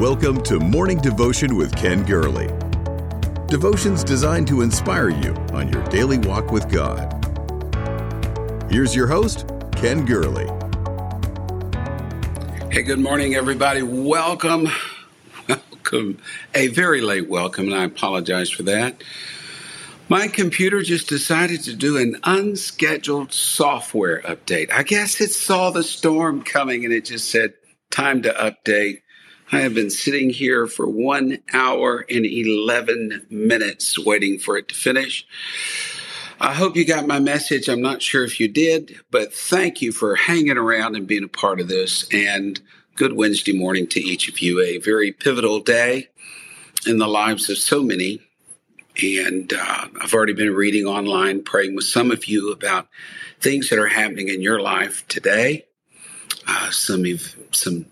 Welcome to Morning Devotion with Ken Gurley. Devotions designed to inspire you on your daily walk with God. Here's your host, Ken Gurley. Hey, good morning, everybody. Welcome. Welcome. A very late welcome, and I apologize for that. My computer just decided to do an unscheduled software update. I guess it saw the storm coming and it just said, time to update. I have been sitting here for one hour and 11 minutes waiting for it to finish. I hope you got my message. I'm not sure if you did, but thank you for hanging around and being a part of this. And good Wednesday morning to each of you. A very pivotal day in the lives of so many. And uh, I've already been reading online, praying with some of you about things that are happening in your life today. Uh, some some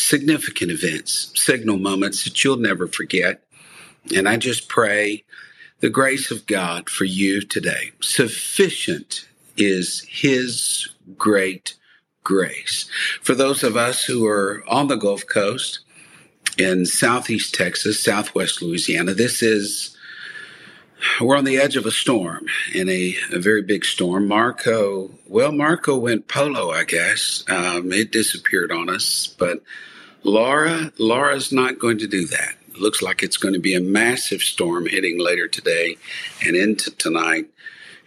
significant events, signal moments that you'll never forget. And I just pray the grace of God for you today. Sufficient is His great grace. For those of us who are on the Gulf Coast in Southeast Texas, Southwest Louisiana, this is we're on the edge of a storm in a, a, very big storm. Marco, well, Marco went polo, I guess. Um, it disappeared on us, but Laura, Laura's not going to do that. It looks like it's going to be a massive storm hitting later today and into tonight.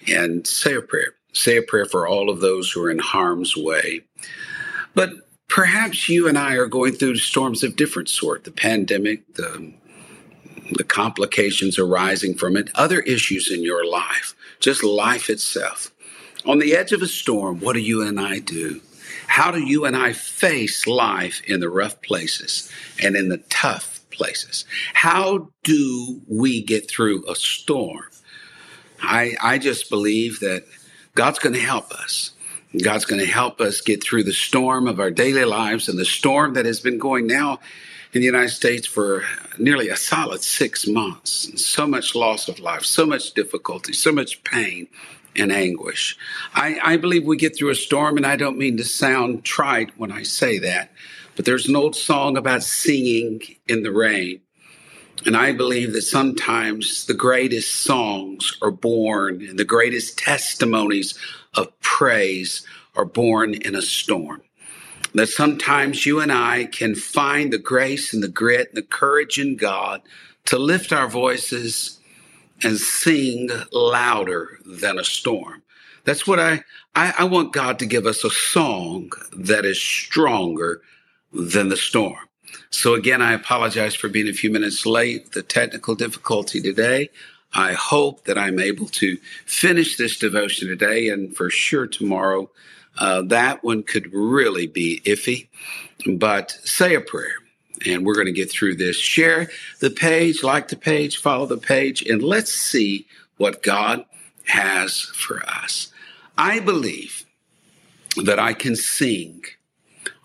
And say a prayer. Say a prayer for all of those who are in harm's way. But perhaps you and I are going through storms of different sort. The pandemic, the the complications arising from it, other issues in your life, just life itself. On the edge of a storm, what do you and I do? How do you and I face life in the rough places and in the tough places? How do we get through a storm? I, I just believe that God's going to help us. God's going to help us get through the storm of our daily lives and the storm that has been going now in the United States for nearly a solid six months. So much loss of life, so much difficulty, so much pain and anguish. I, I believe we get through a storm, and I don't mean to sound trite when I say that, but there's an old song about singing in the rain. And I believe that sometimes the greatest songs are born and the greatest testimonies of praise are born in a storm. That sometimes you and I can find the grace and the grit and the courage in God to lift our voices and sing louder than a storm. That's what I, I, I want God to give us a song that is stronger than the storm. So again, I apologize for being a few minutes late, the technical difficulty today. I hope that I'm able to finish this devotion today and for sure tomorrow. Uh, that one could really be iffy, but say a prayer and we're going to get through this. Share the page, like the page, follow the page, and let's see what God has for us. I believe that I can sing.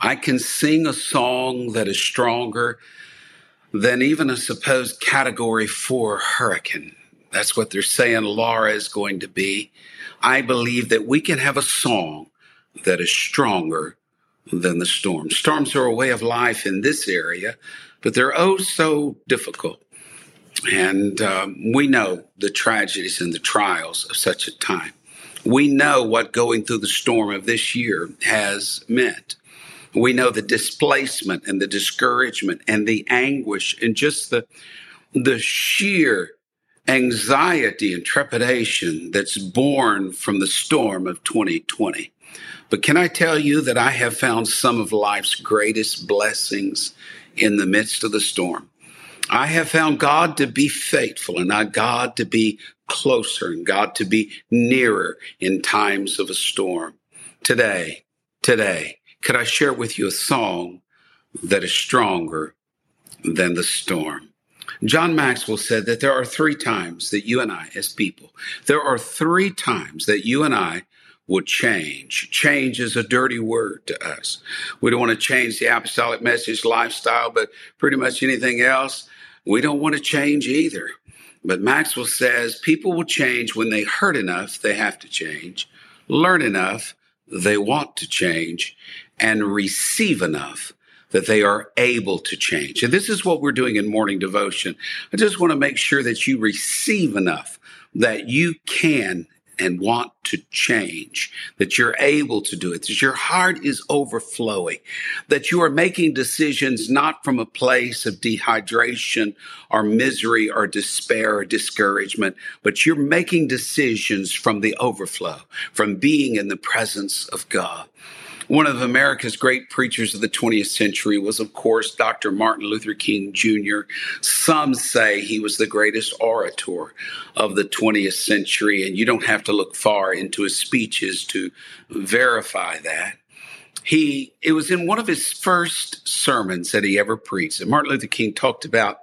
I can sing a song that is stronger than even a supposed category four hurricane. That's what they're saying Laura is going to be. I believe that we can have a song that is stronger than the storm. Storms are a way of life in this area, but they're oh so difficult. And um, we know the tragedies and the trials of such a time. We know what going through the storm of this year has meant. We know the displacement and the discouragement and the anguish and just the, the sheer anxiety and trepidation that's born from the storm of 2020. But can I tell you that I have found some of life's greatest blessings in the midst of the storm? I have found God to be faithful and not God to be closer and God to be nearer in times of a storm. Today, today, could I share with you a song that is stronger than the storm? John Maxwell said that there are three times that you and I, as people, there are three times that you and I would change. Change is a dirty word to us. We don't want to change the apostolic message lifestyle, but pretty much anything else, we don't want to change either. But Maxwell says people will change when they hurt enough, they have to change, learn enough, they want to change, and receive enough, that they are able to change. And this is what we're doing in morning devotion. I just want to make sure that you receive enough that you can and want to change, that you're able to do it, that your heart is overflowing, that you are making decisions not from a place of dehydration or misery or despair or discouragement, but you're making decisions from the overflow, from being in the presence of God. One of America's great preachers of the 20th century was, of course, Dr. Martin Luther King Jr. Some say he was the greatest orator of the 20th century, and you don't have to look far into his speeches to verify that. He, it was in one of his first sermons that he ever preached, and Martin Luther King talked about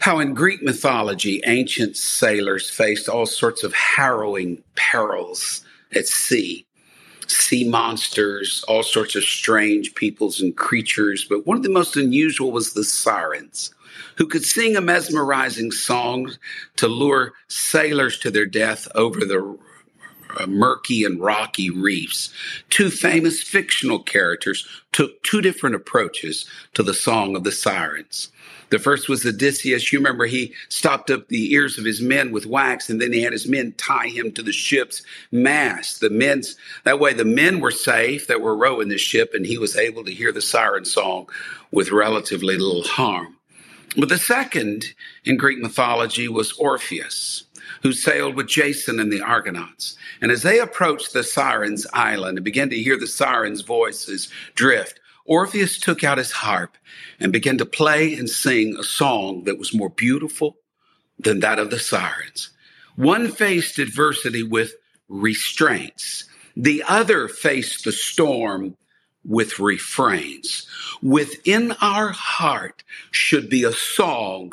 how in Greek mythology, ancient sailors faced all sorts of harrowing perils at sea sea monsters, all sorts of strange peoples and creatures. But one of the most unusual was the sirens, who could sing a mesmerizing song to lure sailors to their death over the uh, murky and rocky reefs. Two famous fictional characters took two different approaches to the song of the sirens. The first was Odysseus. You remember he stopped up the ears of his men with wax, and then he had his men tie him to the ship's mast. The men's that way the men were safe that were rowing the ship, and he was able to hear the siren song with relatively little harm. But the second in Greek mythology was Orpheus, who sailed with Jason and the Argonauts. And as they approached the Sirens' island and began to hear the Sirens' voices drift, Orpheus took out his harp and began to play and sing a song that was more beautiful than that of the sirens. One faced adversity with restraints. The other faced the storm with refrains. Within our heart should be a song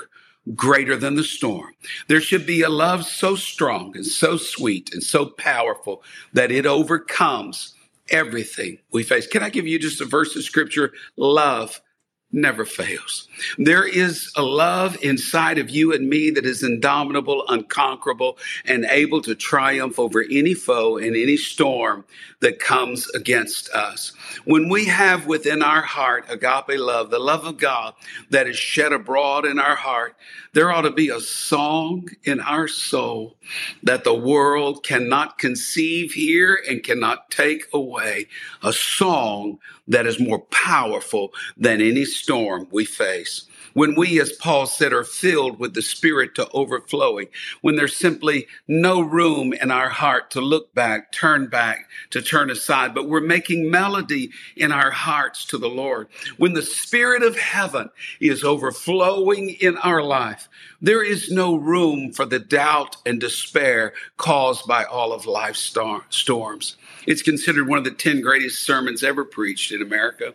greater than the storm. There should be a love so strong and so sweet and so powerful that it overcomes everything we face. Can I give you just a verse of scripture? Love never fails. There is a love inside of you and me that is indomitable, unconquerable, and able to triumph over any foe and any storm that comes against us. When we have within our heart agape love, the love of God that is shed abroad in our heart, there ought to be a song in our soul that the world cannot conceive here and cannot take away. A song that is more powerful than any storm we face when we, as Paul said, are filled with the Spirit to overflowing, when there's simply no room in our heart to look back, turn back, to turn aside, but we're making melody in our hearts to the Lord. When the Spirit of heaven is overflowing in our life, there is no room for the doubt and despair caused by all of life's storms. It's considered one of the 10 greatest sermons ever preached in America.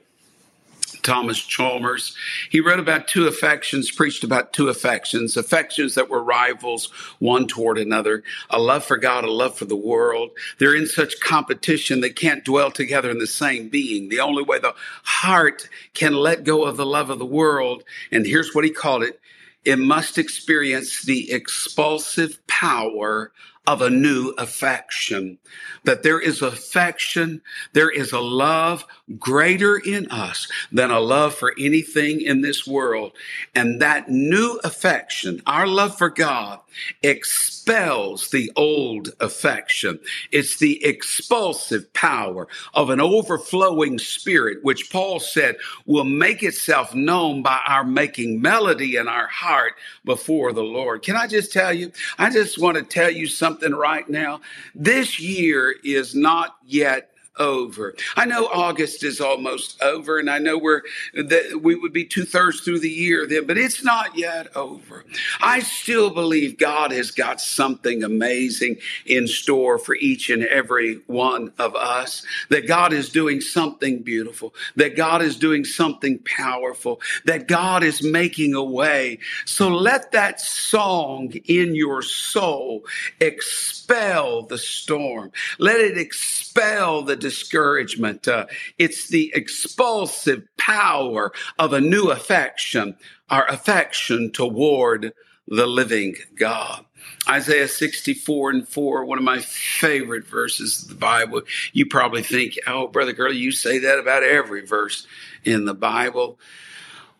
Thomas Chalmers. He wrote about two affections, preached about two affections, affections that were rivals one toward another, a love for God, a love for the world. They're in such competition they can't dwell together in the same being. The only way the heart can let go of the love of the world, and here's what he called it, it must experience the expulsive power of a new affection. That there is affection, there is a love greater in us than a love for anything in this world. And that new affection, our love for God, expels the old affection. It's the expulsive power of an overflowing spirit, which Paul said will make itself known by our making melody in our heart before the Lord. Can I just tell you? I just want to tell you something right now. This year is not yet over. I know August is almost over, and I know we're that we would be two thirds through the year then, but it's not yet over. I still believe God has got something amazing in store for each and every one of us. That God is doing something beautiful. That God is doing something powerful. That God is making a way. So let that song in your soul expel the storm. Let it expel the discouragement. Uh, it's the expulsive power of a new affection, our affection toward the living God. Isaiah 64 and 4, one of my favorite verses of the Bible. You probably think, oh, Brother Gurley, you say that about every verse in the Bible.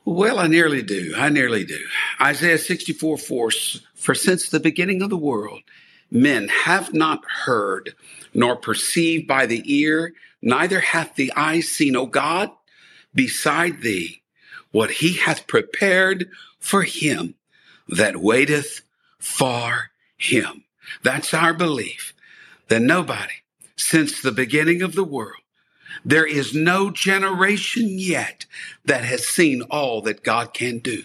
Well, I nearly do. I nearly do. Isaiah 64 4, for since the beginning of the world, men have not heard, nor perceived by the ear, neither hath the eye seen, O God, beside thee, what he hath prepared for him that waiteth for him. That's our belief that nobody since the beginning of the world, there is no generation yet that has seen all that God can do.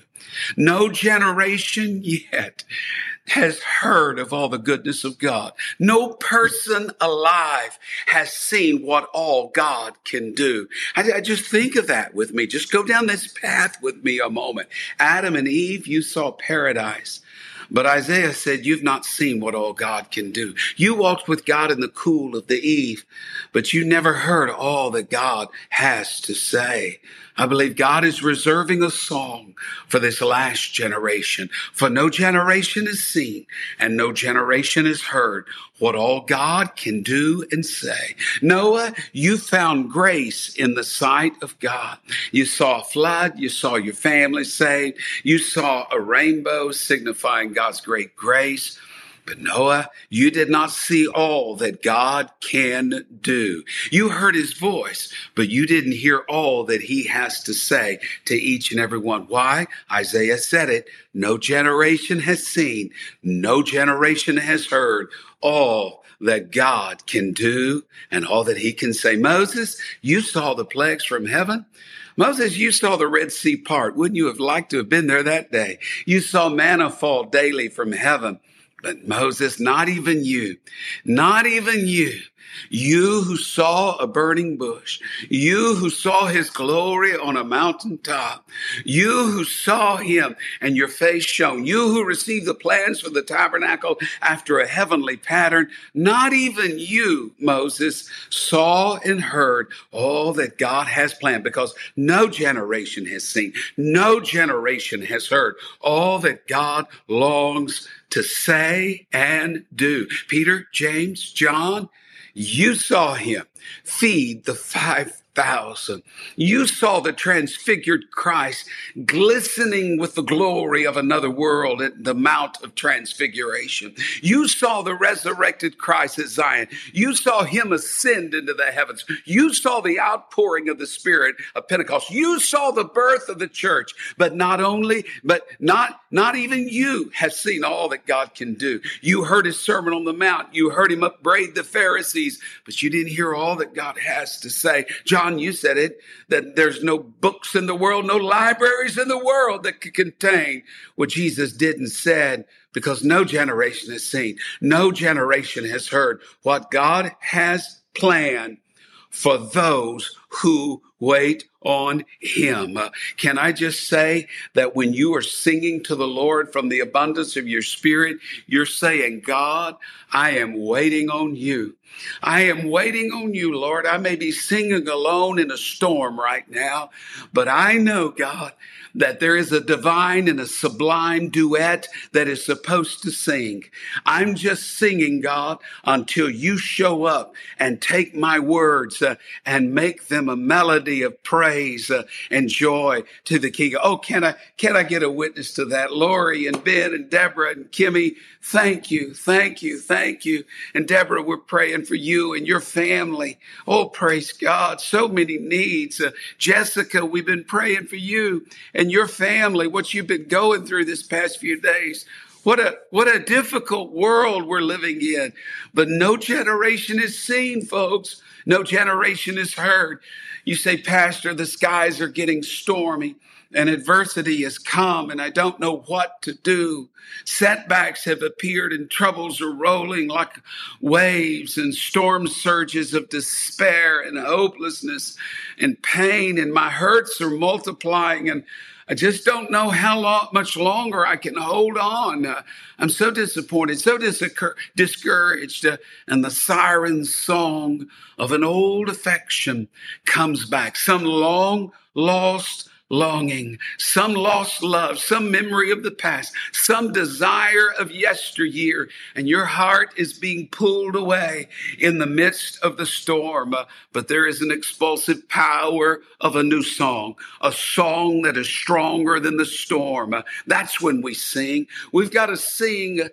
No generation yet has heard of all the goodness of God. No person alive has seen what all God can do. I, I, just think of that with me. Just go down this path with me a moment. Adam and Eve, you saw paradise. But Isaiah said, You've not seen what all God can do. You walked with God in the cool of the eve, but you never heard all that God has to say. I believe God is reserving a song for this last generation, for no generation is seen and no generation is heard what all God can do and say. Noah, you found grace in the sight of God. You saw a flood. You saw your family saved. You saw a rainbow signifying God's great grace. But Noah, you did not see all that God can do. You heard his voice, but you didn't hear all that he has to say to each and every one. Why? Isaiah said it. No generation has seen, no generation has heard all that God can do and all that he can say. Moses, you saw the plagues from heaven. Moses, you saw the Red Sea part. Wouldn't you have liked to have been there that day? You saw manna fall daily from heaven. But Moses, not even you, not even you you who saw a burning bush, you who saw his glory on a mountaintop, you who saw him and your face shone, you who received the plans for the tabernacle after a heavenly pattern, not even you, Moses, saw and heard all that God has planned because no generation has seen, no generation has heard all that God longs to say and do. Peter, James, John, you saw him feed the 5,000. You saw the transfigured Christ glistening with the glory of another world at the Mount of Transfiguration. You saw the resurrected Christ at Zion. You saw him ascend into the heavens. You saw the outpouring of the Spirit of Pentecost. You saw the birth of the church. But not only, but not, not even you have seen all that God can do. You heard his sermon on the Mount. You heard him upbraid the Pharisees, but you didn't hear all that God has to say. John, you said it, that there's no books in the world, no libraries in the world that could contain what Jesus did and said because no generation has seen, no generation has heard what God has planned for those who wait on him. Can I just say that when you are singing to the Lord from the abundance of your spirit, you're saying, God, I am waiting on you. I am waiting on you, Lord. I may be singing alone in a storm right now, but I know, God, that there is a divine and a sublime duet that is supposed to sing. I'm just singing, God, until you show up and take my words uh, and make them a melody of praise uh, and joy to the King. Oh, can I, can I get a witness to that? Lori and Ben and Deborah and Kimmy, thank you, thank you, thank you. And Deborah, we're praying for you and your family. Oh, praise God. So many needs. Uh, Jessica, we've been praying for you and your family, what you've been going through this past few days. What a, what a difficult world we're living in. But no generation is seen, folks. No generation is heard. You say, Pastor, the skies are getting stormy and adversity has come and I don't know what to do. Setbacks have appeared and troubles are rolling like waves and storm surges of despair and hopelessness and pain and my hurts are multiplying and I just don't know how long, much longer I can hold on. Uh, I'm so disappointed, so discouraged. Uh, and the siren song of an old affection comes back. Some long lost longing, some lost love, some memory of the past, some desire of yesteryear, and your heart is being pulled away in the midst of the storm. Uh, but there is an expulsive power of a new song, a song that is stronger than the storm. Uh, that's when we sing. We've got to sing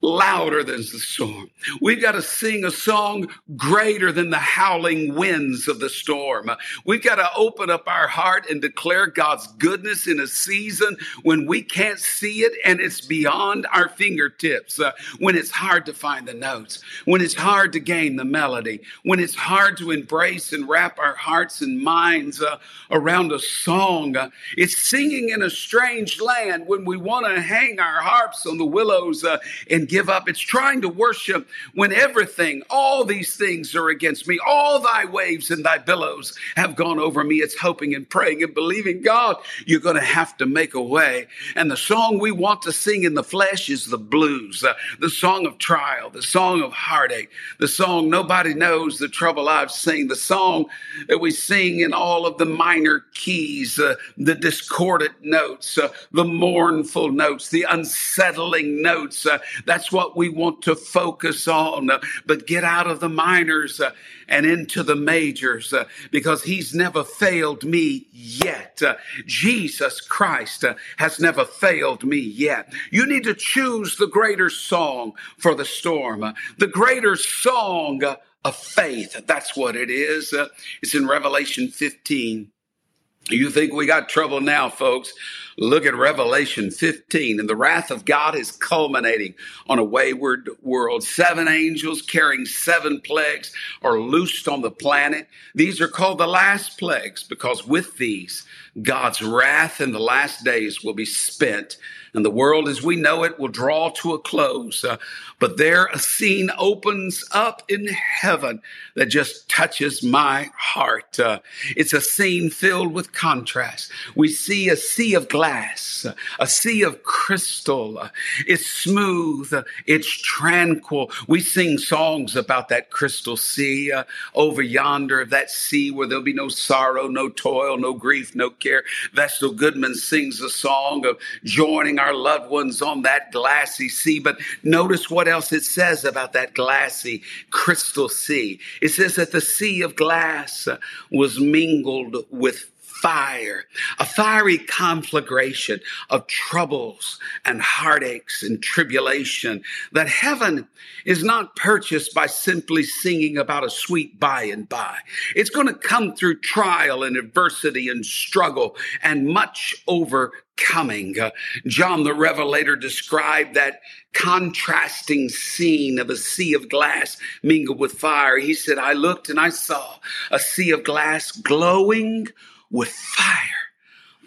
louder than the storm. We've got to sing a song greater than the howling winds of the storm. We've got to open up our heart and declare God's goodness in a season when we can't see it and it's beyond our fingertips, uh, when it's hard to find the notes, when it's hard to gain the melody, when it's hard to embrace and wrap our hearts and minds uh, around a song. Uh, it's singing in a strange land when we want to hang our harps on the willows uh, give up. It's trying to worship when everything, all these things are against me. All thy waves and thy billows have gone over me. It's hoping and praying and believing God, you're going to have to make a way. And the song we want to sing in the flesh is the blues, uh, the song of trial, the song of heartache, the song nobody knows the trouble I've seen, the song that we sing in all of the minor keys, uh, the discordant notes, uh, the mournful notes, the unsettling notes. Uh, that that's what we want to focus on. But get out of the minors uh, and into the majors uh, because he's never failed me yet. Uh, Jesus Christ has never failed me yet. You need to choose the greater song for the storm, the greater song of faith. That's what it is. it's in Revelation 15. You think we got trouble now, folks? Look at Revelation 15, and the wrath of God is culminating on a wayward world. Seven angels carrying seven plagues are loosed on the planet. These are called the last plagues because with these, God's wrath in the last days will be spent and the world as we know it will draw to a close. Uh, but there a scene opens up in heaven that just touches my heart. Uh, it's a scene filled with contrast. We see a sea of glass, a sea of crystal. Uh, it's smooth. Uh, it's tranquil. We sing songs about that crystal sea uh, over yonder of that sea where there'll be no sorrow, no toil, no grief, no care. Vestal Goodman sings a song of joining our loved ones on that glassy sea. But notice what else it says about that glassy crystal sea. It says that the sea of glass was mingled with fire, a fiery conflagration of troubles and heartaches and tribulation, that heaven is not purchased by simply singing about a sweet by and by. It's going to come through trial and adversity and struggle and much overcoming. Uh, John the Revelator described that contrasting scene of a sea of glass mingled with fire. He said, I looked and I saw a sea of glass glowing with fire.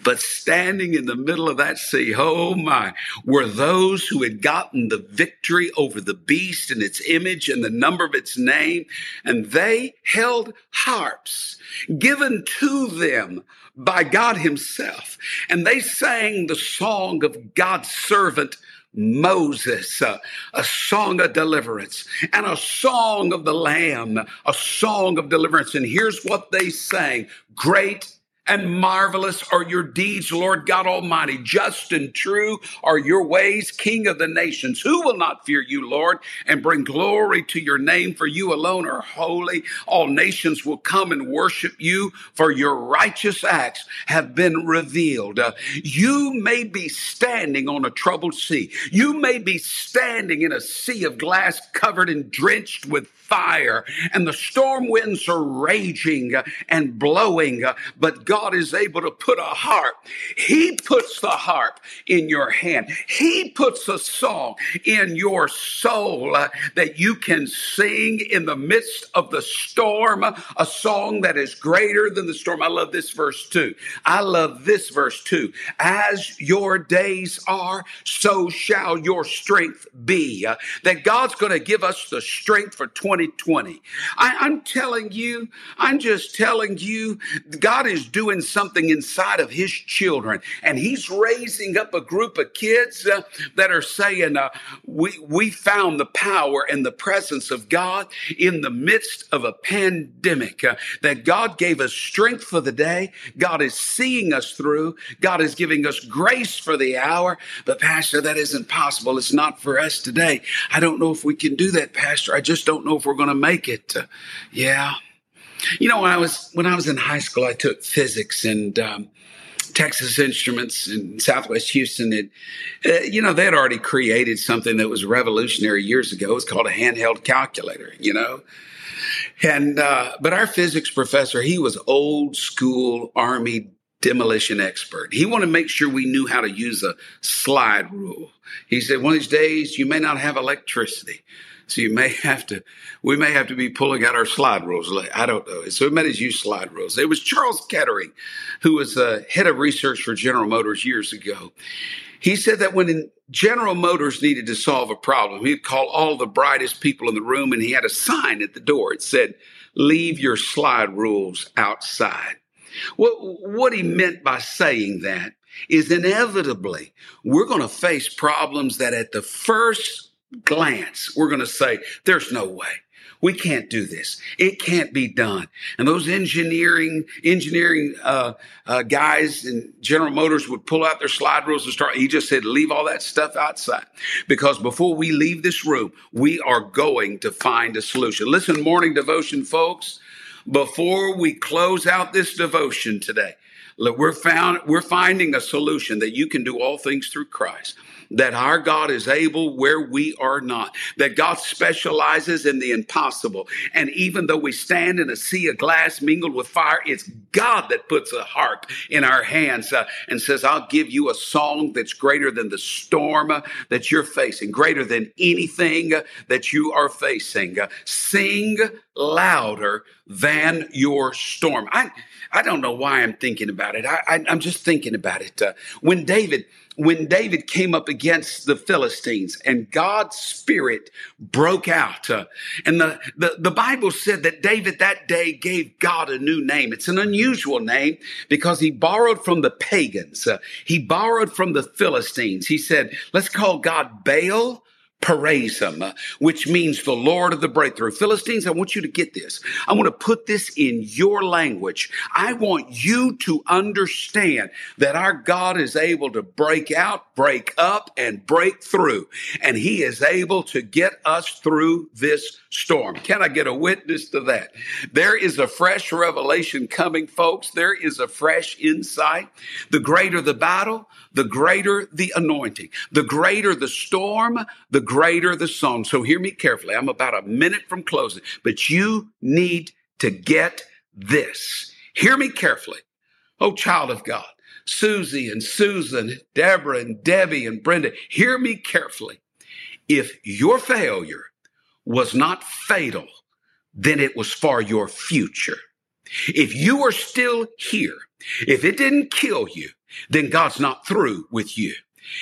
But standing in the middle of that sea, oh my, were those who had gotten the victory over the beast and its image and the number of its name. And they held harps given to them by God himself. And they sang the song of God's servant Moses, uh, a song of deliverance, and a song of the Lamb, a song of deliverance. And here's what they sang Great and marvelous are your deeds, Lord God Almighty. Just and true are your ways, King of the nations. Who will not fear you, Lord, and bring glory to your name? For you alone are holy. All nations will come and worship you, for your righteous acts have been revealed. Uh, you may be standing on a troubled sea. You may be standing in a sea of glass covered and drenched with fire, and the storm winds are raging and blowing, but God is able to put a harp. He puts the harp in your hand. He puts a song in your soul uh, that you can sing in the midst of the storm, a song that is greater than the storm. I love this verse too. I love this verse too. As your days are, so shall your strength be. Uh, that God's going to give us the strength for 2020. I, I'm telling you, I'm just telling you, God is doing doing something inside of his children. And he's raising up a group of kids uh, that are saying, uh, we, we found the power and the presence of God in the midst of a pandemic, uh, that God gave us strength for the day. God is seeing us through. God is giving us grace for the hour. But Pastor, that isn't possible. It's not for us today. I don't know if we can do that, Pastor. I just don't know if we're going to make it. Uh, yeah. You know, when I was when I was in high school, I took physics and um, Texas Instruments in Southwest Houston. It, uh, you know, they had already created something that was revolutionary years ago. It was called a handheld calculator. You know, and uh, but our physics professor, he was old school Army demolition expert. He wanted to make sure we knew how to use a slide rule. He said, one of these days you may not have electricity. So you may have to, we may have to be pulling out our slide rules. I don't know. So we made us use slide rules. It was Charles Kettering, who was the head of research for General Motors years ago. He said that when General Motors needed to solve a problem, he'd call all the brightest people in the room and he had a sign at the door. It said, leave your slide rules outside. What he meant by saying that is inevitably we're going to face problems that at the first glance, we're going to say, there's no way. We can't do this. It can't be done. And those engineering, engineering, uh, uh, guys in General Motors would pull out their slide rules and start. He just said, leave all that stuff outside because before we leave this room, we are going to find a solution. Listen, morning devotion, folks, before we close out this devotion today, we're found, we're finding a solution that you can do all things through Christ that our God is able where we are not, that God specializes in the impossible. And even though we stand in a sea of glass mingled with fire, it's God that puts a harp in our hands uh, and says, I'll give you a song that's greater than the storm uh, that you're facing, greater than anything uh, that you are facing. Uh, sing louder than your storm. I, I don't know why I'm thinking about it. I, I, am just thinking about it. Uh, when David, when David came up against the Philistines and God's spirit broke out. Uh, and the, the, the Bible said that David that day gave God a new name. It's an unusual name because he borrowed from the pagans. Uh, he borrowed from the Philistines. He said, let's call God Baal Perazim, which means the Lord of the breakthrough. Philistines, I want you to get this. I want to put this in your language. I want you to understand that our God is able to break out, break up, and break through. And he is able to get us through this storm. Can I get a witness to that? There is a fresh revelation coming, folks. There is a fresh insight. The greater the battle, the greater the anointing. The greater the storm, the greater the song. So hear me carefully. I'm about a minute from closing, but you need to get this. Hear me carefully. Oh, child of God, Susie and Susan, Deborah and Debbie and Brenda, hear me carefully. If your failure was not fatal, then it was for your future. If you are still here, if it didn't kill you, then God's not through with you.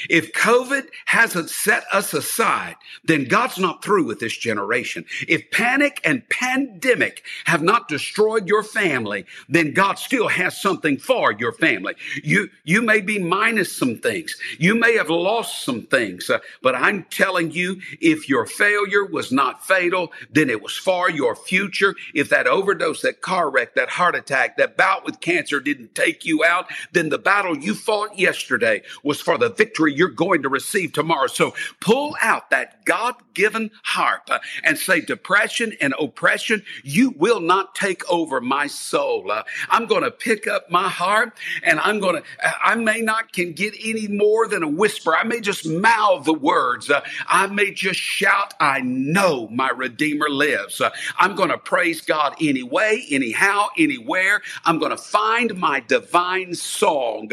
If COVID hasn't set us aside, then God's not through with this generation. If panic and pandemic have not destroyed your family, then God still has something for your family. You, you may be minus some things. You may have lost some things, uh, but I'm telling you, if your failure was not fatal, then it was for your future. If that overdose, that car wreck, that heart attack, that bout with cancer didn't take you out, then the battle you fought yesterday was for the victory victory you're going to receive tomorrow. So pull out that God given harp uh, and say, depression and oppression, you will not take over my soul. Uh, I'm going to pick up my harp and I'm going to, I may not can get any more than a whisper. I may just mouth the words. Uh, I may just shout, I know my Redeemer lives. I'm going to praise God anyway, anyhow, anywhere. I'm going to find my divine song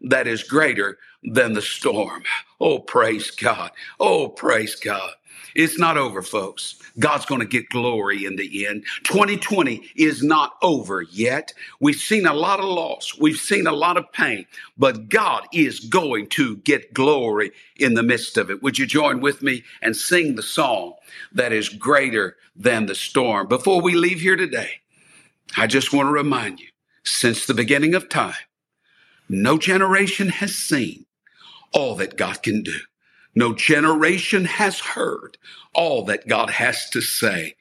that is greater than the storm. Oh, praise God. Oh, praise God. It's not over, folks. God's going to get glory in the end. 2020 is not over yet. We've seen a lot of loss. We've seen a lot of pain, but God is going to get glory in the midst of it. Would you join with me and sing the song that is greater than the storm? Before we leave here today, I just want to remind you since the beginning of time, no generation has seen all that God can do. No generation has heard all that God has to say.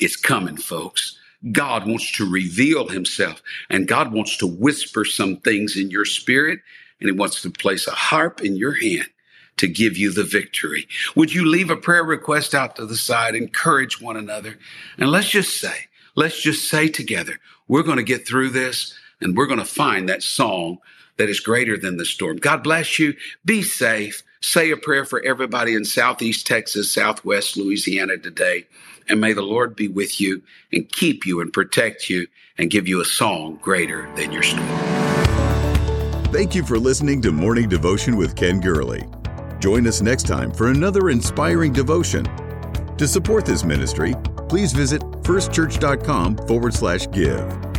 It's coming, folks. God wants to reveal himself and God wants to whisper some things in your spirit and he wants to place a harp in your hand to give you the victory. Would you leave a prayer request out to the side, encourage one another, and let's just say, let's just say together, we're going to get through this and we're going to find that song that is greater than the storm. God bless you. Be safe. Say a prayer for everybody in Southeast Texas, Southwest Louisiana today. And may the Lord be with you and keep you and protect you and give you a song greater than your storm. Thank you for listening to Morning Devotion with Ken Gurley. Join us next time for another inspiring devotion. To support this ministry, please visit firstchurch.com forward slash give.